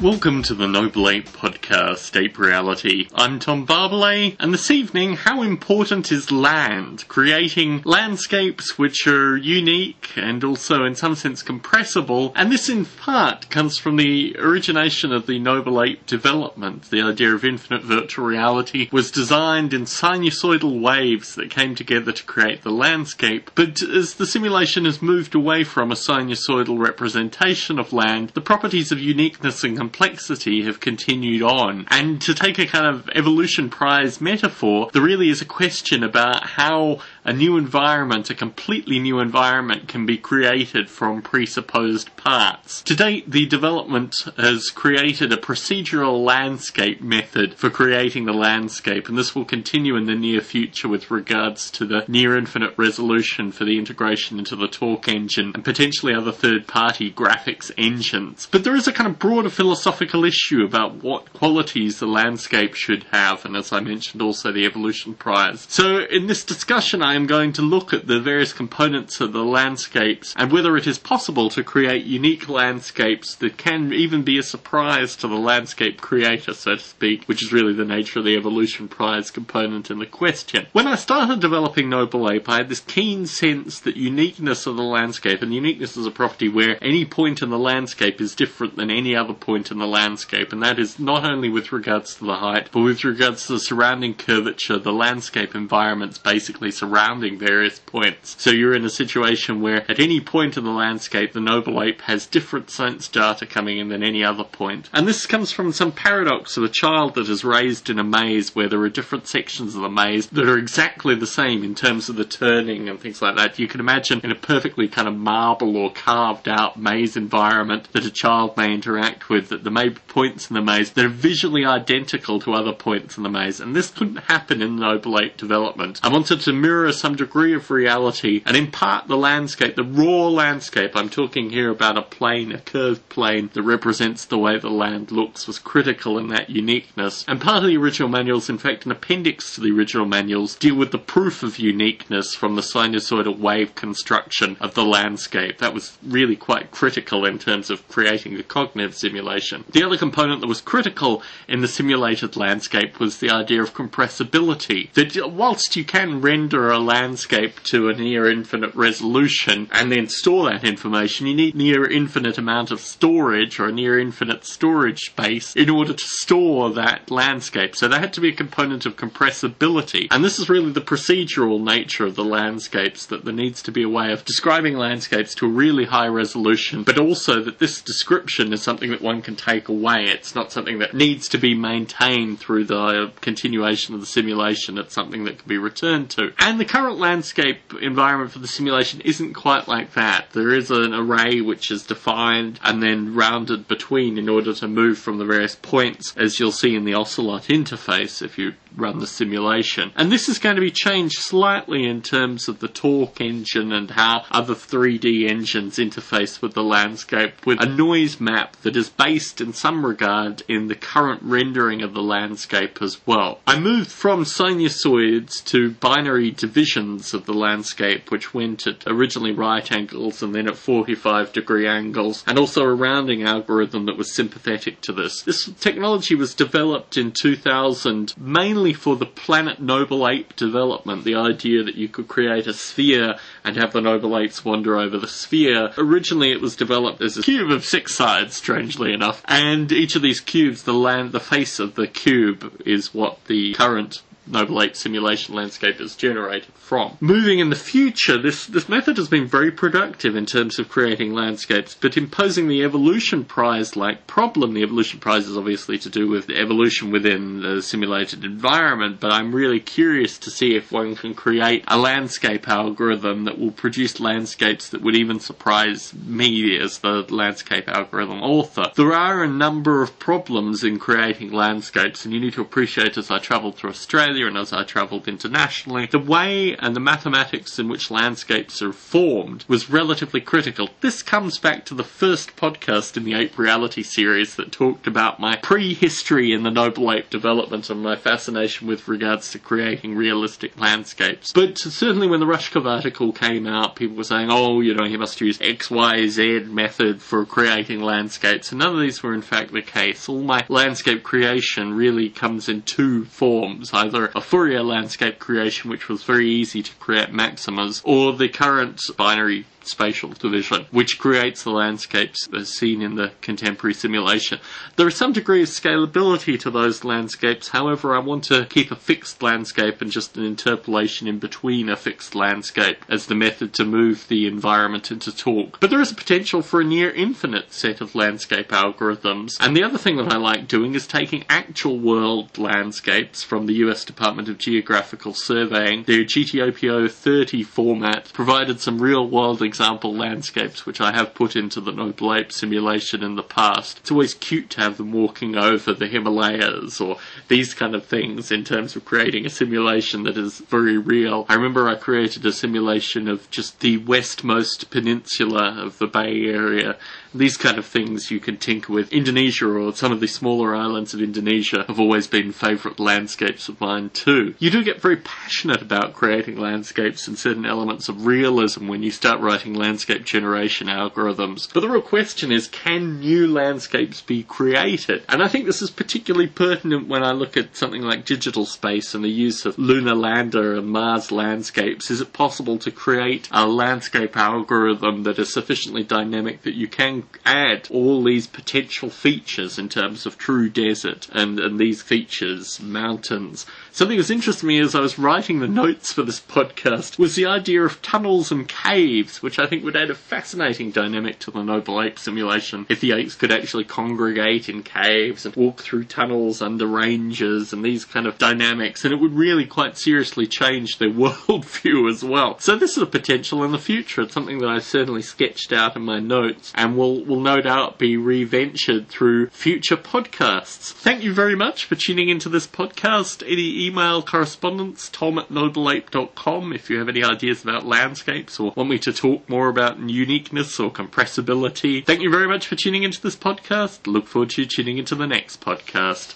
Welcome to the Noble Ape Podcast, Ape Reality. I'm Tom Barbalet, and this evening, how important is land? Creating landscapes which are unique and also in some sense compressible, and this in part comes from the origination of the Noble Ape development. The idea of infinite virtual reality was designed in sinusoidal waves that came together to create the landscape, but as the simulation has moved away from a sinusoidal representation of land, the properties of uniqueness and complexity have continued on. And to take a kind of evolution prize metaphor, there really is a question about how a new environment, a completely new environment, can be created from presupposed parts. To date, the development has created a procedural landscape method for creating the landscape, and this will continue in the near future with regards to the near infinite resolution for the integration into the Torque engine and potentially other third party graphics engines. But there is a kind of broader philosophical issue about what qualities the landscape should have, and as I mentioned, also the evolution prize. So, in this discussion, I am going to look at the various components of the landscapes and whether it is possible to create unique landscapes that can even be a surprise to the landscape creator, so to speak, which is really the nature of the evolution prize component in the question. When I started developing Noble Ape, I had this keen sense that uniqueness of the landscape, and uniqueness is a property where any point in the landscape is different than any other point in the landscape, and that is not only with regards to the height, but with regards to the surrounding curvature, the landscape environments basically surrounding various points. So you're in a situation where at any point in the landscape, the noble ape has different sense data coming in than any other point. And this comes from some paradox of a child that is raised in a maze where there are different sections of the maze that are exactly the same in terms of the turning and things like that. You can imagine in a perfectly kind of marble or carved out maze environment that a child may interact with that there may be points in the maze that are visually identical to other points in the maze. And this couldn't happen in Noble Ape development. I wanted to mirror some degree of reality and impart the landscape, the raw landscape. I'm talking here about a plane, a curved plane that represents the way the land looks was critical in that uniqueness. And part of the original manuals, in fact, an appendix to the original manuals, deal with the proof of uniqueness from the sinusoidal wave construction of the landscape. That was really quite critical in terms of creating the cognitive simulation. The other component that was critical in the simulated landscape was the idea of compressibility. That whilst you can render a landscape to a near infinite resolution and then store that information, you need near infinite amount of storage or a near infinite storage space in order to store that landscape. So there had to be a component of compressibility. And this is really the procedural nature of the landscapes, that there needs to be a way of describing landscapes to a really high resolution, but also that this description is something that one can take away. It's not something that needs to be maintained through the continuation of the simulation. It's something that can be returned to. And the current landscape environment for the simulation isn't quite like that. There is an array which is defined and then rounded between in order to move from the various points, as you'll see in the Ocelot interface if you run the simulation. And this is going to be changed slightly in terms of the torque engine and how other 3D engines interface with the landscape with a noise map that is based in some regard in the current rendering of the landscape as well. I moved from sinusoids to binary divisions of the landscape, which went at originally right angles and then at 45 degree angles, and also a rounding algorithm that was sympathetic to this. This technology was developed in 2000 mainly for the Planet Noble Ape development, the idea that you could create a sphere and have the Noble Apes wander over the sphere. Originally it was developed as a cube of six sides, strangely enough, and each of these cubes, the land, the face of the cube is what the current Noble Ape simulation landscape is generated from. Moving in the future, this, this method has been very productive in terms of creating landscapes, but imposing the evolution prize like problem, the evolution prize is obviously to do with evolution within the simulated environment, but I'm really curious to see if one can create a landscape algorithm that will produce landscapes that would even surprise me as the landscape algorithm author. There are a number of problems in creating landscapes, and you need to appreciate as I traveled through Australia Australia and as I travelled internationally, the way and the mathematics in which landscapes are formed was relatively critical. This comes back to the first podcast in the Ape Reality series that talked about my prehistory in the Noble Ape development and my fascination with regards to creating realistic landscapes. But certainly when the Rushkoff article came out, people were saying, oh, you know, you must use X, Y, Z method for creating landscapes. And none of these were in fact the case. All my landscape creation really comes in two forms. Either a Fourier landscape creation, which was very easy to create maximas, or the current binary spatial division, which creates the landscapes as seen in the contemporary simulation. There is some degree of scalability to those landscapes, however, I want to keep a fixed landscape and just an interpolation in between a fixed landscape as the method to move the environment into Torque. But there is a potential for a near infinite set of landscape algorithms. And the other thing that I like doing is taking actual world landscapes from the US Department of Geographical Surveying. Their GTOPO 30 format provided some real world examples example landscapes which I have put into the Noble Ape simulation in the past. It's always cute to have them walking over the Himalayas or these kind of things in terms of creating a simulation that is very real. I remember I created a simulation of just the westmost peninsula of the Bay Area these kind of things you can tinker with. Indonesia or some of the smaller islands of Indonesia have always been favourite landscapes of mine too. You do get very passionate about creating landscapes and certain elements of realism when you start writing landscape generation algorithms. But the real question is, can new landscapes be created? And I think this is particularly pertinent when I look at something like DigitalSpace and the use of lunar lander and Mars landscapes. Is it possible to create a landscape algorithm that is sufficiently dynamic that you can add all these potential features in terms of true desert and, and these features, mountains. Something that's interested me as I was writing the notes for this podcast was the idea of tunnels and caves, which I think would add a fascinating dynamic to the Noble Ape simulation if the apes could actually congregate in caves and walk through tunnels under ranges and these kind of dynamics, and it would really quite seriously change their worldview as well. So this is a potential in the future. It's something that I certainly sketched out in my notes and will will, no doubt be reventured through future podcasts. Thank you very much for tuning into this podcast. Any email correspondence, tom at nobleape.com if you have any ideas about landscapes or want me to talk more about uniqueness or compressibility. Thank you very much for tuning into this podcast. Look forward to tuning into the next podcast.